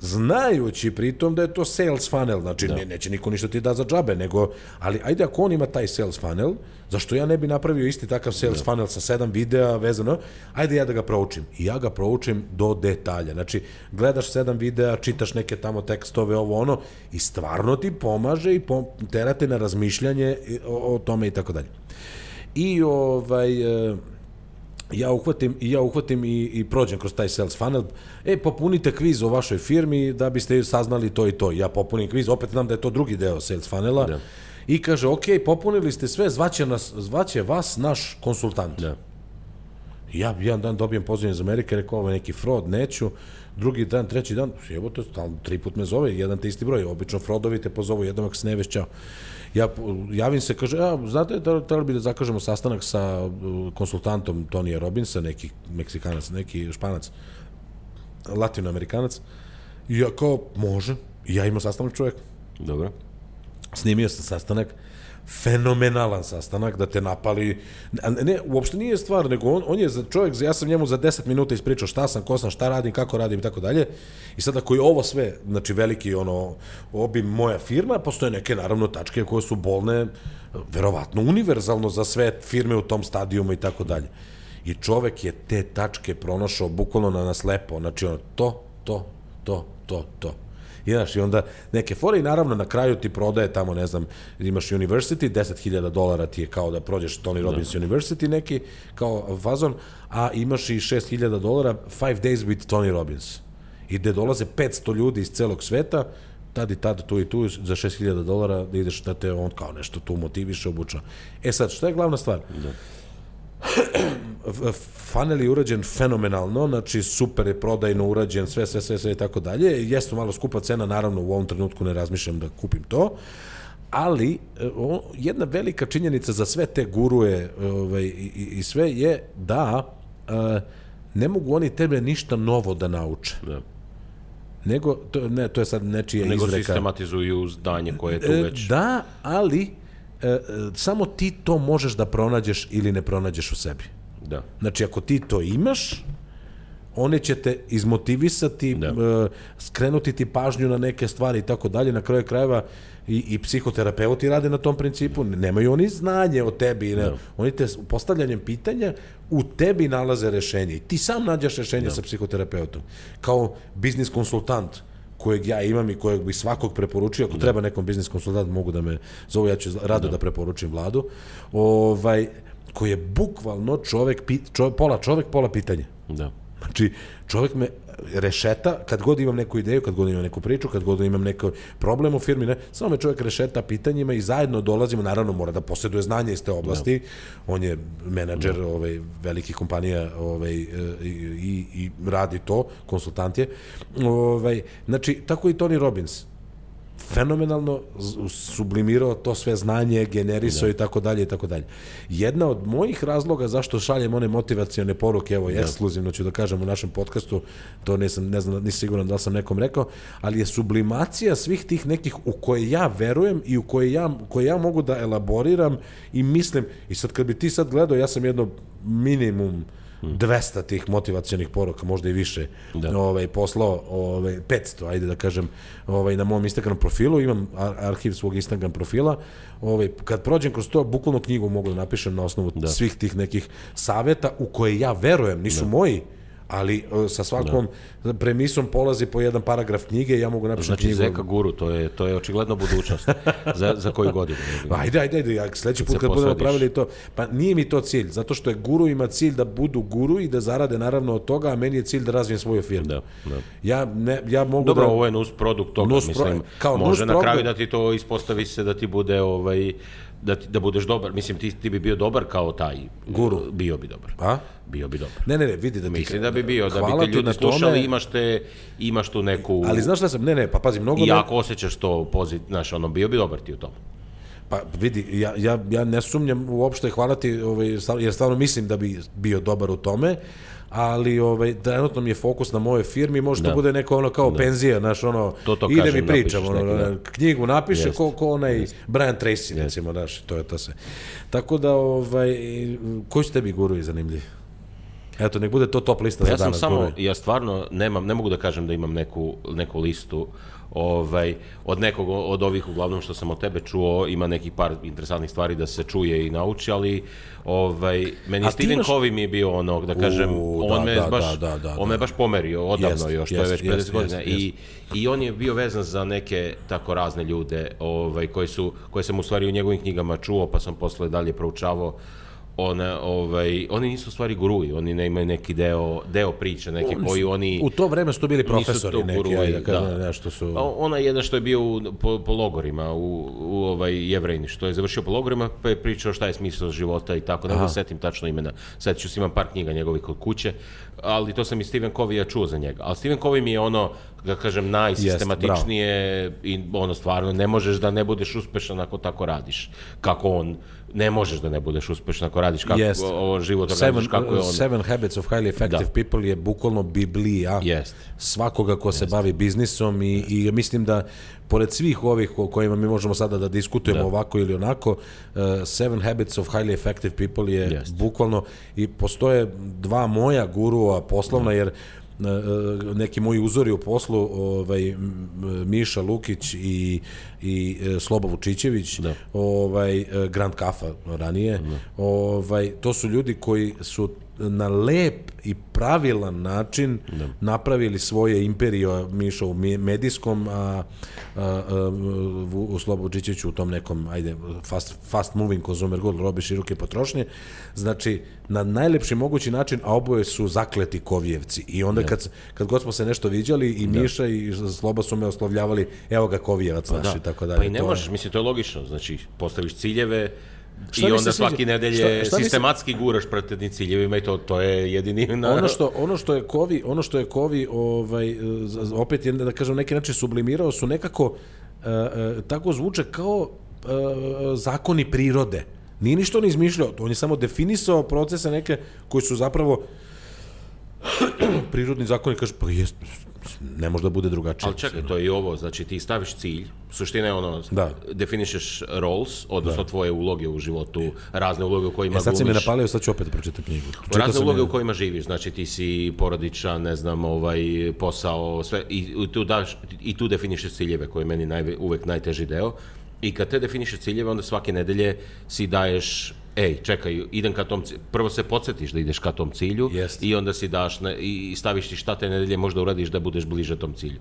znajući pritom da je to sales funnel, znači da. ne, neće niko ništa ti da za džabe, nego, ali ajde ako on ima taj sales funnel, zašto ja ne bi napravio isti takav sales da. funnel sa sedam videa vezano, ajde ja da ga proučim. I ja ga proučim do detalja. Znači, gledaš sedam videa, čitaš neke tamo tekstove, ovo ono, i stvarno ti pomaže i pom terate na razmišljanje o, o tome i tako dalje. I ovaj... E, ja uhvatim ja uhvatim i, i prođem kroz taj sales funnel. E, popunite kviz o vašoj firmi da biste saznali to i to. Ja popunim kviz, opet znam da je to drugi deo sales funnela. Da. I kaže, ok, popunili ste sve, zvaće, nas, zvaće vas naš konsultant. Da. Ja jedan dan dobijem pozivanje iz Amerike, rekao ovo je neki fraud, neću, drugi dan, treći dan, evo to, stalno, tri put me zove, jedan te isti broj, obično fraudovi te pozovu jednom ako se ne vešćao. Ja javim se, kaže, a, znate, trebali bi da zakažemo sastanak sa konsultantom Tonija Robinsa, neki Meksikanac, neki Španac, Latinoamerikanac. I ja kao, može. I ja imam sastanak čovjek. Dobro. Snimio sam sastanak, fenomenalan sastanak, da te napali, ne, uopšte nije stvar, nego on, on je za čovjek, ja sam njemu za 10 minuta ispričao šta sam, ko sam, šta radim, kako radim i tako dalje, i sada ako je ovo sve, znači veliki ono, obim moja firma, postoje neke naravno tačke koje su bolne, verovatno univerzalno za sve firme u tom stadijumu i tako dalje. I čovek je te tačke pronašao bukvalno na nas lepo, znači ono, to, to, to, to, to. I, znaš, i onda neke fore i naravno na kraju ti prodaje tamo, ne znam, imaš University, 10.000 dolara ti je kao da prođeš Tony Robbins da. University neki, kao fazon, a imaš i 6.000 dolara Five Days with Tony Robbins. I gde dolaze 500 ljudi iz celog sveta, tad i tad, tu i tu, za 6000 dolara da ideš da te on kao nešto tu motiviše, obuča. E sad, šta je glavna stvar? Da funnel je urađen fenomenalno, znači super je prodajno urađen, sve, sve, sve, sve i tako dalje. Jeste malo skupa cena, naravno u ovom trenutku ne razmišljam da kupim to, ali o, jedna velika činjenica za sve te guruje ovaj, i, i sve je da a, ne mogu oni tebe ništa novo da nauče. Da. Nego, to, ne, to je sad nečija Nego izreka. Nego sistematizuju zdanje koje je tu e, već. Da, ali e, e, samo ti to možeš da pronađeš ili ne pronađeš u sebi. Da. Znači, ako ti to imaš, one će te izmotivisati, da. E, skrenuti ti pažnju na neke stvari i tako dalje. Na kraju krajeva i, i psihoterapeuti rade na tom principu. Nemaju oni znanje o tebi. Ne. Da. Oni te postavljanjem pitanja u tebi nalaze rešenje. I ti sam nađaš rešenje da. sa psihoterapeutom. Kao biznis konsultant kojeg ja imam i kojeg bi svakog preporučio, ako da. treba nekom biznis konsultant mogu da me zovu, ja ću rado da, da preporučim vladu, ovaj, koji je bukvalno čovek, čovek, pola čovek, pola pitanje. Da. Znači, čovek me rešeta, kad god imam neku ideju, kad god imam neku priču, kad god imam neki problem u firmi, ne, samo me čovjek rešeta pitanjima i zajedno dolazimo, naravno mora da posjeduje znanje iz te oblasti, no. on je menadžer no. ovaj, velikih kompanija ovaj, i, i, i radi to, konsultant je. Ovaj, znači, tako i Tony Robbins fenomenalno sublimirao to sve znanje, generisao da. i tako dalje i tako dalje. Jedna od mojih razloga zašto šaljem one motivacione poruke, evo, da. ekskluzivno ću da kažem u našem podcastu, to nisam, ne znam, nisam siguran da li sam nekom rekao, ali je sublimacija svih tih nekih u koje ja verujem i u koje ja, koje ja mogu da elaboriram i mislim, i sad kad bi ti sad gledao, ja sam jedno minimum 200 tih motivacionih poruka, možda i više, da. ovaj, poslao ovaj, 500, ajde da kažem, ovaj, na mom Instagram profilu, imam arhiv svog Instagram profila, ovaj, kad prođem kroz to, bukvalno knjigu mogu da napišem na osnovu da. svih tih nekih saveta u koje ja verujem, nisu da. moji, ali e, sa svakom da. premisom polazi po jedan paragraf knjige ja mogu napisati znači, knjigu. Zeka Guru, to je, to je očigledno budućnost. za, za koju godinu? Ajde, ajde, ajde, ja sledeći put kad budemo pravili to, pa nije mi to cilj, zato što je guru ima cilj da budu guru i da zarade naravno od toga, a meni je cilj da razvijem svoju firmu. Da, da. Ja, ne, ja mogu Dobro, da... ovo je nus produkt toga, nus pro, mislim, kao može na kraju da ti to ispostavi se da ti bude ovaj, da, ti, da budeš dobar. Mislim, ti, ti bi bio dobar kao taj guru. Bio bi dobar. A? Bio bi dobar. Ne, ne, ne, vidi da ti... Mislim da bi bio, da bi te ljudi slušali, tome, imaš, te, imaš tu neku... Ali znaš šta sam, ne, ne, pa pazi, mnogo... I ako osjećaš to pozit, znaš, ono, bio bi dobar ti u tom. Pa vidi, ja, ja, ja ne sumnjam uopšte, hvala ti, ovaj, jer stvarno mislim da bi bio dobar u tome, ali ovaj trenutno mi je fokus na moje firmi, može da. to bude neko ono kao da. penzija, znaš ono to, to ide mi pričam, ono, neki, da. knjigu napiše ko, ko onaj Jest. Brian Tracy Jest. recimo, znaš, to je to se. Tako da ovaj koji su tebi gurovi zanimljivi? Eto, nek bude to top lista pa ja za danas. Ja sam samo, ja stvarno nemam, ne mogu da kažem da imam neku, neku listu ovaj, od nekog od ovih uglavnom što sam od tebe čuo, ima nekih par interesantnih stvari da se čuje i nauči, ali ovaj, meni Steven imaš... Covey mi je bio ono, da kažem, U, on, da, me da, baš, da, da, da, on me baš pomerio odavno jest, još, jest, to je već 50 jest, godina. Jest, I, I on je bio vezan za neke tako razne ljude ovaj, koji su, koje sam u stvari u njegovim knjigama čuo, pa sam posle dalje proučavao ona, ovaj, oni nisu u stvari guruji, oni ne imaju neki deo, deo priče, neke koji oni... U to vreme su to bili profesori to neki, guruji, ajde, da da. nešto su... Pa ona je jedan što je bio u, po, po logorima u, u ovaj jevrejni, što je završio po logorima, pa je pričao šta je smisao života i tako, ne setim tačno imena. Sad ću imam par knjiga njegovih kod kuće, ali to sam i Steven Covey čuo za njega. Ali Steven Covey mi je ono, da kažem, najsistematičnije i ono stvarno ne možeš da ne budeš uspešan ako tako radiš. Kako on ne možeš da ne budeš uspešan ako radiš kako Jest. ovo život Seven, organizuješ, kako je on. Seven Habits of Highly Effective Da. People je bukvalno biblija Jest. svakoga ko se bavi biznisom i, i mislim da pored svih ovih o kojima mi možemo sada da diskutujemo Da. ovako ili onako, uh, Seven Habits of Highly Effective People je bukvalno i postoje dva moja gurua poslovna jer uh, uh, neki moji uzori u poslu ovaj Miša Lukić i i e, Slobo Vučićević Da. ovaj e, Grand Kafa ranije ovaj to su ljudi koji su na lep i pravilan način napravili svoje imperio Miša u medijskom a, a, a u Slobo Vučićević u tom nekom ajde fast, fast moving consumer good robe široke potrošnje. Znači na najlepši mogući način a oboje su zakleti kovijevci. I onda kad, kad god smo se nešto viđali i Miša i Sloba su me oslovljavali evo ga kovijevac naš i tako dalje Pa i ne je- možeš, mislim, to je logično. Znači, postaviš ciljeve Šta i onda sviđa? svaki nedelje Šta- šta mi se- sistematski guraš pred tim ciljevima i to, to je jedini... Na... ono što ono što je Kovi ono što je Kovi ovaj opet je da kažem neki način sublimirao su nekako e, e, tako zvuče kao e, zakoni prirode. Nije ništa on izmišljao, on je samo definisao procese neke koji su zapravo prirodni zakoni, kaže, pa jest, ne može da bude drugačije. Ali čekaj, to je i ovo, znači ti staviš cilj, suština je ono, Da. definišeš roles, odnosno tvoje uloge u životu, razne uloge u kojima E, sad si me napalio, sad ću opet pročitati knjigu. Čitao razne uloge je- u kojima živiš, znači ti si porodičan, ne znam, ovaj, posao, sve, i, i tu, daš, i tu definišeš ciljeve, koji je meni najve, uvek najteži deo. I kad te definišeš ciljeve, onda svake nedelje si daješ ej, čekaj, idem ka tom cilju. Prvo se podsjetiš da ideš ka tom cilju Jest. i onda si daš ne, i staviš ti šta te nedelje možda uradiš da budeš bliže tom cilju.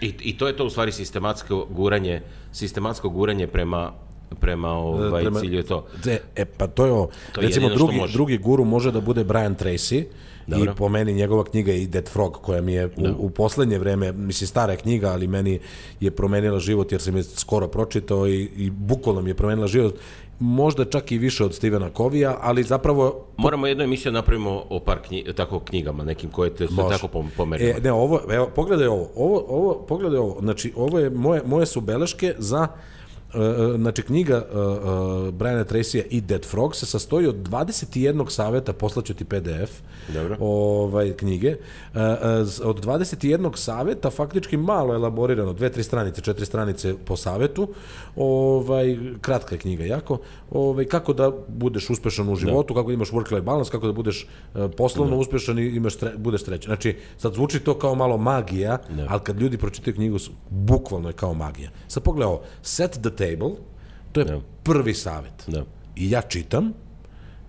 I, I to je to u stvari sistematsko guranje, sistematsko guranje prema prema ovaj prema- cilju je to. E, e, pa to je ovo. To je Recimo, drugi, drugi guru može da bude Brian Tracy, Dobro. i po meni njegova knjiga i Dead Frog, koja mi je u, u poslednje vreme, mislim stara je knjiga, ali meni je promenila život jer sam je skoro pročitao i, i bukvalno mi je promenila život. Možda čak i više od Stevena Kovija, ali zapravo Moramo jednu emisiju da napravimo o par knji, tako knjigama nekim koje te su tako pom- pomerile. E, ne, ovo, evo, pogledaj ovo, ovo, ovo, pogledaj ovo, znači, ovo je, moje, moje su beleške za, uh, znači, knjiga uh, uh, Briana Tracyja i Dead Frog se sastoji od 21 saveta, poslaću ti PDF, Dobro. ovaj, knjige, uh, uh, od 21 saveta, faktički malo elaborirano, dve, tri stranice, četiri stranice po savetu, ovaj, kratka je knjiga, jako, ovaj, kako da budeš uspešan u životu, kako da imaš work-life balance, kako da budeš uh, poslovno uspešan i imaš stre, budeš srećan. Znači, sad zvuči to kao malo magija, ali kad ljudi pročitaju knjigu, bukvalno je kao magija. Sad pogledaj ovo, set the table, to je Da. prvi savet. Da. I ja čitam,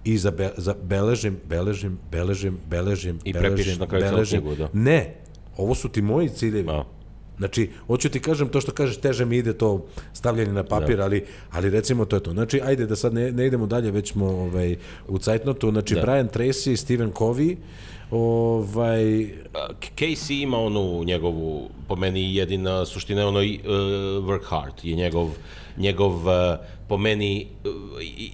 i zabe, zabeležim, beležim, beležim, beležim, I beležim, na kraju beležim. knjigu, da. Ne, ovo su ti moji ciljevi. A. Znači, hoću ti kažem to što kažeš, teže mi ide to stavljanje na papir, ali, ali recimo to je to. Znači, ajde da sad ne, ne idemo dalje, već smo ovaj, u cajtnotu. Znači, Da. Brian Tracy, Stephen Covey, ovaj, Casey ima onu njegovu, po meni jedina suština je ono uh, work hard, je njegov, njegov uh, po meni uh,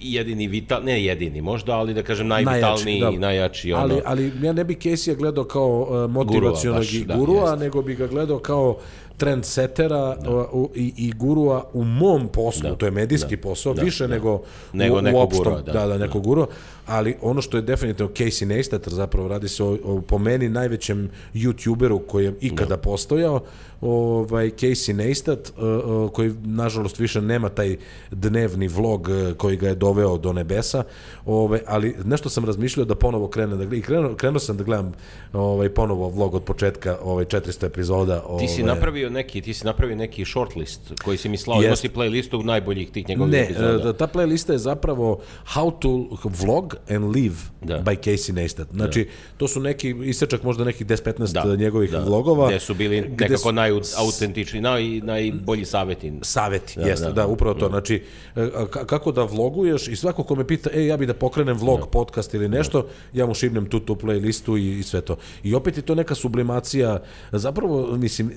jedini vital, ne jedini možda, ali da kažem najvitalniji, Najjači, da. najjači ono. Ali, ali ja ne bi Casey gledao kao uh, motivacionog baš, da, gurua, jeste. nego bi ga gledao kao trendsetera uh, u, i, i gurua u mom poslu, to je medijski posao, više nego, Nego u, u opštom, gurua, da. da, da, nekog gurua, ali ono što je definitivno Casey Neistat, zapravo radi se o, o po meni najvećem youtuberu koji je ikada postojao, ovaj Casey Neistat, uh, uh, koji nažalost više nema taj dnevni vlog uh, koji ga je doveo do nebesa, ovaj, ali nešto sam razmišljao da ponovo krenem da gledam, i krenuo, krenuo sam da gledam ovaj, ponovo vlog od početka, ovaj, 400 epizoda. Ovaj, Ti si napravio neki, ti si napravio neki shortlist koji si mi slao, imao si playlistu najboljih tih njegovih Ne, epizoda. e, ta playlista je zapravo How to Vlog and Live Da. by Casey Neistat. Znači, to su neki, isečak možda nekih 10-15 Da, njegovih da. vlogova. Gde su bili nekako su- najautentični, naj, najbolji savjeti. Saveti, Da, jeste, da, da, upravo to. Znači, e, ka- kako da vloguješ i svako ko me pita, e, ja bi da pokrenem vlog, podcast ili nešto, ja mu šibnem tu, tu playlistu i, i sve to. I opet je to neka sublimacija, zapravo, mislim,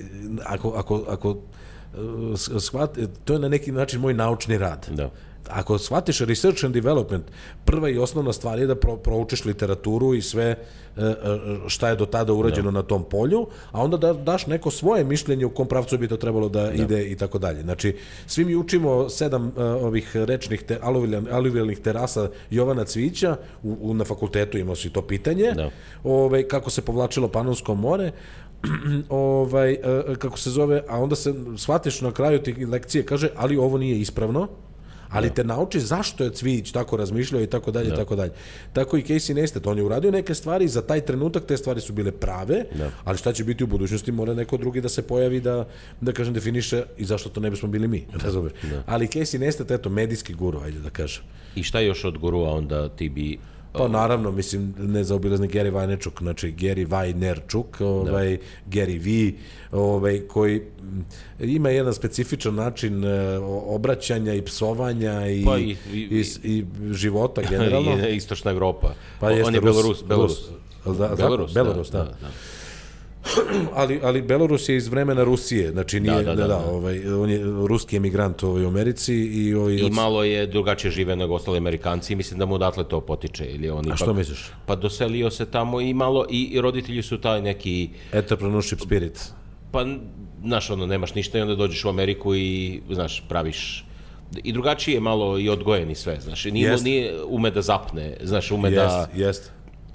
ako, ako, ako e, shvat, to je na neki način moj naučni rad. Da. Ako shvatiš research and development, prva i osnovna stvar je da pro, proučiš literaturu i sve e, e, šta je do tada urađeno na tom polju, a onda da daš neko svoje mišljenje u kom pravcu bi to trebalo da, ide i tako dalje. Znači, svi mi učimo sedam e, ovih rečnih te, aluvijalnih, terasa Jovana Cvića, u, u, na fakultetu imao si to pitanje, Da. ovaj, kako se povlačilo Panonsko more, ovaj, kako se zove, a onda se shvatiš na kraju tih lekcije, kaže, ali ovo nije ispravno, ali te nauči zašto je Cvijić tako razmišljao i tako dalje i tako dalje. Tako i Casey Neistat, on je uradio neke stvari, za taj trenutak te stvari su bile prave, ali šta će biti u budućnosti, mora neko drugi da se pojavi da, da kažem, definiše i zašto to ne bismo bili mi, razumeš? Ali Casey Neistat, eto, medijski guru, ajde da kažem. I šta još od gurua onda ti bi... Pa naravno, mislim, nezaobilazni Gary Vaynerchuk, znači Gary Vaynerchuk, ovaj, Gary V, ovaj, koji mm, ima jedan specifičan način e, obraćanja i psovanja i, Pa i- i, i- i, života generalno. I Istočna Evropa. Pa on jeste je Rus, Belorus. Belorus. Rus. Da, Belorus, Belorus, da. Ali, ali Belorus je iz vremena Rusije, znači nije, da, da, da, da, da. ovaj, on je ruski emigrant ovaj, u Americi i, ovaj, I malo je drugačije žive nego ostali Amerikanci i mislim da mu odatle to potiče. Ili on A ipak, što misliš? Pa doselio se tamo i malo, i, i roditelji su taj neki, Entrepreneurship spirit. pa, znaš, ono, nemaš ništa i onda dođeš u Ameriku i, znaš, praviš i drugačije je malo i odgojen i sve, znaš, nije, Jest. nije ume da zapne, znaš, ume Jest, da, jest.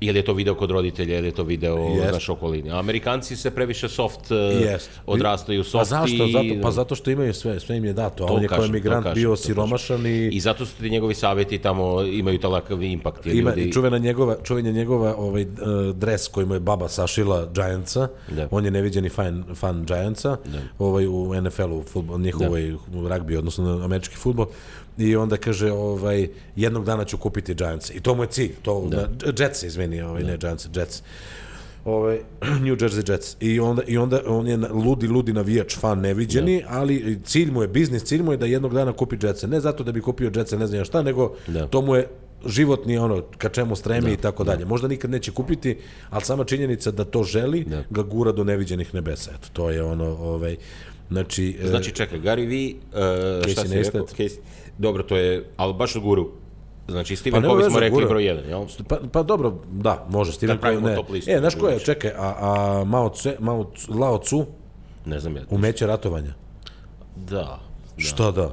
Ili je to video kod roditelja, ili je to video, Jest. znaš, okolini. A Amerikanci se previše soft uh, Jest. odrastaju soft Pa zašto? i... Zato, pa zato što imaju sve, sve im je dato. A To on je kao to emigrant bio to siromašan i, I zato su ti njegovi savjeti tamo imaju takav impakt. ima ljudi, čuvena njegova, čuvena njegova ovaj, uh, dres koji mu je baba sašila Giantsa. Da. On je neviđeni fan, fan Giantsa ovaj, u NFL-u, njihovoj u ragbi, odnosno američki futbol. I onda kaže, ovaj, jednog dana ću kupiti Giants. I to mu je cilj. To, da. Jets, izvini, ovaj, ne Giants, Jets. ovaj New Jersey Jets i onda i onda on je ludi ludi navijač fan neviđeni, ali cilj mu je biznis, cilj mu je da jednog dana kupi Jetse, ne zato da bi kupio Jetse, ne znam ja šta, nego Da. to mu je životni ono ka čemu stremi i tako dalje. Možda nikad neće kupiti, ali sama činjenica da to želi ga gura do neviđenih nebesa. Eto, to je ono ovaj znači e, Znači, čekaj, Gary V, uh, šta Casey si rekao? Casey, dobro, to je, ali baš guru. Znači, nema Covey veze, smo rekli gura. broj jedan, jel? Pa, pa dobro, da, može Steven Kad pravimo ne. top listu, E, znaš ko je, čekaj, a, a Mao, Tse, Mao Tse, Lao Tzu, Ne znam ja. umeće ratovanja. Da. da. Šta da?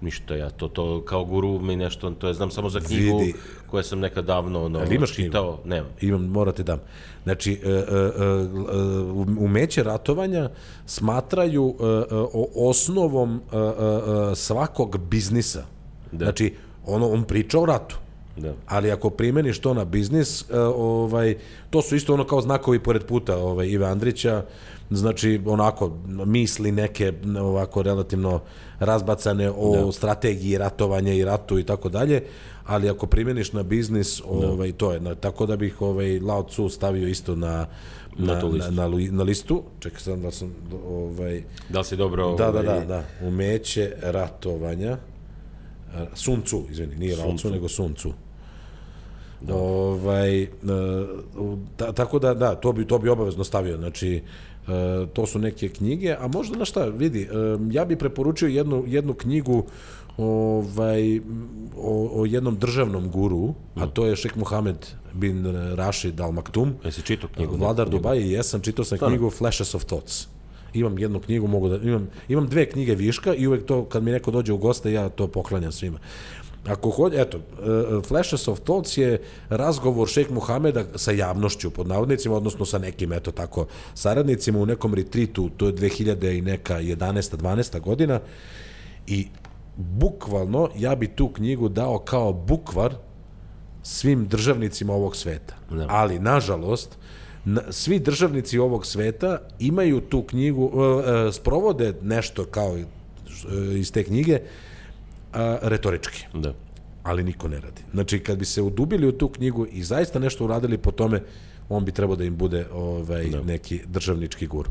Ništa ja, to, to kao guru mi nešto, to je znam samo za knjigu Vidi. koje sam nekad davno ono, Jel imaš knjigu? čitao. Nemam. Imam, morate dam. Znači, e, e, e, umeće ratovanja smatraju e, e, osnovom e, e, e, svakog biznisa. Znači, ono, on priča o ratu. Da. Ali ako primeniš to na biznis, e, ovaj, to su isto ono kao znakovi pored puta ovaj, Ive Andrića, znači onako misli neke ovako relativno razbacane o strategiji ratovanja i ratu i tako dalje, ali ako primeniš na biznis, ovaj, to je, na, tako da bih ovaj, Lao Tzu stavio isto na, na, na, listu. na, li- na listu. Čekaj sam da sam, ovaj, Da li si dobro... da, da, ovaj, da, da, umeće ratovanja, A, Sun Tzu, izvini, nije Lao Tzu, nego Sun Tzu. Ovaj, ta, tako da, da, to bi, to bi obavezno stavio, znači, e, to su neke knjige, a možda, na šta, vidi, e, ja bi preporučio jednu, jednu knjigu ovaj, o, o jednom državnom guru, a to je Šek Mohamed bin Rashid Al Maktoum, Jesi čitao knjigu? Vladar Dubaja i jesam, čitao sam knjigu Flashes of Thoughts. Imam jednu knjigu, mogu da, imam, imam dve knjige viška i uvek to, kad mi neko dođe u goste, ja to poklanjam svima. Ako hoće, eto, uh, Flashes of Thoughts je razgovor šejk Muhameda sa javnošću, pod navodnicima, odnosno sa nekim, eto tako, saradnicima u nekom retritu, to je 2000 i neka 11. 12. godina i bukvalno ja bi tu knjigu dao kao bukvar svim državnicima ovog sveta. Da. Ali, nažalost, na, svi državnici ovog sveta imaju tu knjigu, uh, uh, sprovode nešto kao uh, iz te knjige retorički Da. ali niko ne radi. Znači, kad bi se udubili u tu knjigu i zaista nešto uradili po tome, on bi trebao da im bude ovaj, neki državnički guru.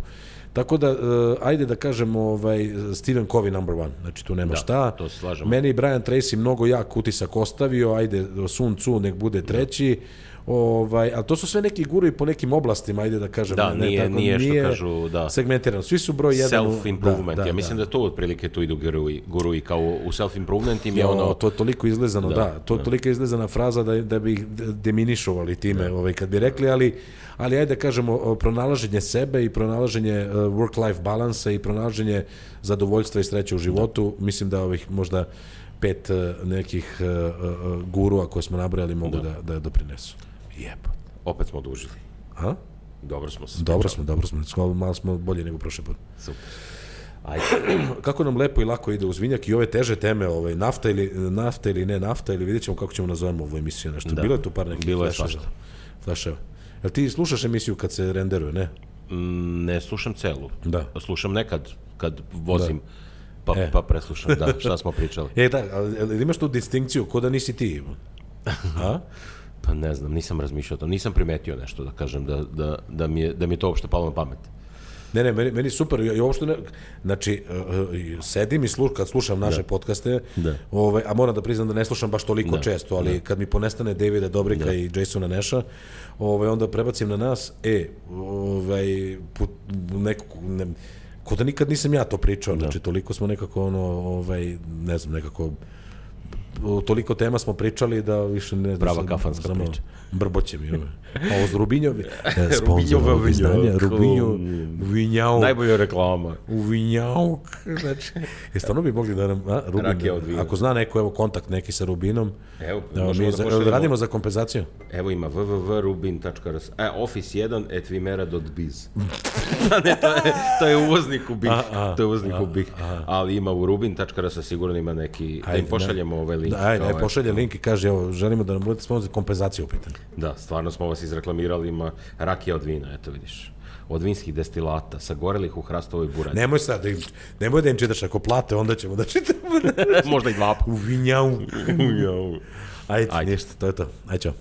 Tako da, uh, ajde da kažemo ovaj, Stephen Covey number one, znači tu nema Da, šta. to slažemo. Meni i Brian Tracy mnogo jak utisak ostavio, ajde Sun Tzu nek bude treći, Ovaj, ali to su sve neki gurovi po nekim oblastima, ajde da kažem. Da, nije- nije što kažu, da. Segmentirano. Svi su broj jedan. Self-improvement. da, da, ja mislim da. to otprilike tu idu gurui, gurui kao u self-improvement im je ono... to je toliko izlezano, da, da to je toliko izlezana fraza da, da bi ih deminišovali time, ovaj, kad bi rekli, ali, ali ajde da kažemo, pronalaženje sebe i pronalaženje uh, work-life balansa i pronalaženje zadovoljstva i sreće u životu, mislim da ovih možda pet uh, nekih uh, gurua koje smo nabrojali mogu da, da, doprinesu. Jebo. Opet smo odužili. A? Dobro smo se Dobro smo, dobro smo. Smo- Malo smo bolje nego prošle put. Super. Ajde. Kako nam lepo i lako ide uz vinjak i ove teže teme, ovaj, nafta ili, nafta ili ne nafta, ili vidjet ćemo kako ćemo nazovemo ovu emisiju nešto. Da. Bilo je tu par nekih Bilo je flasheva. Jel ti slušaš emisiju kad se renderuje, ne? Mm, Ne slušam celu. Da. Slušam nekad kad vozim, pa, E. pa preslušam, da, šta smo pričali. E, da, ali, ali imaš tu distinkciju, ko da nisi ti. A? Pa ne znam, nisam razmišljao o tom, nisam primetio nešto da kažem da, da, da, mi, je, da mi je to uopšte palo na pamet. Ne, ne, meni, meni super, ja, ja uopšte ne, znači, uh, sedim i sluš, kad slušam naše podcaste, Da. ovaj, a moram da priznam da ne slušam baš toliko često, ali kad mi ponestane Davida Dobrika i Jasona Neša, ovaj, onda prebacim na nas, e, ovaj, put, neko, ne, ko da nikad nisam ja to pričao, znači, toliko smo nekako, ono, ovaj, ne znam, nekako, o toliko tema smo pričali da više ne znam. Prava kafanska stvarno, priča. Brboće mi ove. A ovo sponsor Rubinjova ovog izdanja, um, Vinjauk, Najbolja reklama. u Vinjauk, znači, e, stvarno bi mogli da nam, a, Rubin, ako zna neko, evo, kontakt neki sa Rubinom, Evo, da, mi da za, pošaljemo- radimo za kompenzaciju. Evo ima www.rubin.rs e, office1 at vimera.biz ne, to je, to je uvoznik u BIH, to je uvoznik u BIH, ali ima u rubin.rs sigurno ima neki, da im pošaljemo ovaj link. Da, ajde, je- pošalje link i kaže, evo, želimo da nam budete sponsor kompenzaciju u pitanju. Da, stvarno smo vas izreklamirali, ima rakija od vina, eto vidiš. Od vinskih destilata, sagorelih u hrastovoj buradi. Nemoj sad, da im, nemoj da im čitaš, ako plate, onda ćemo da čitamo. Možda i dva u Vinjauk. puta. Ajde, Ajde. ništa, to je to. Ajde, čao.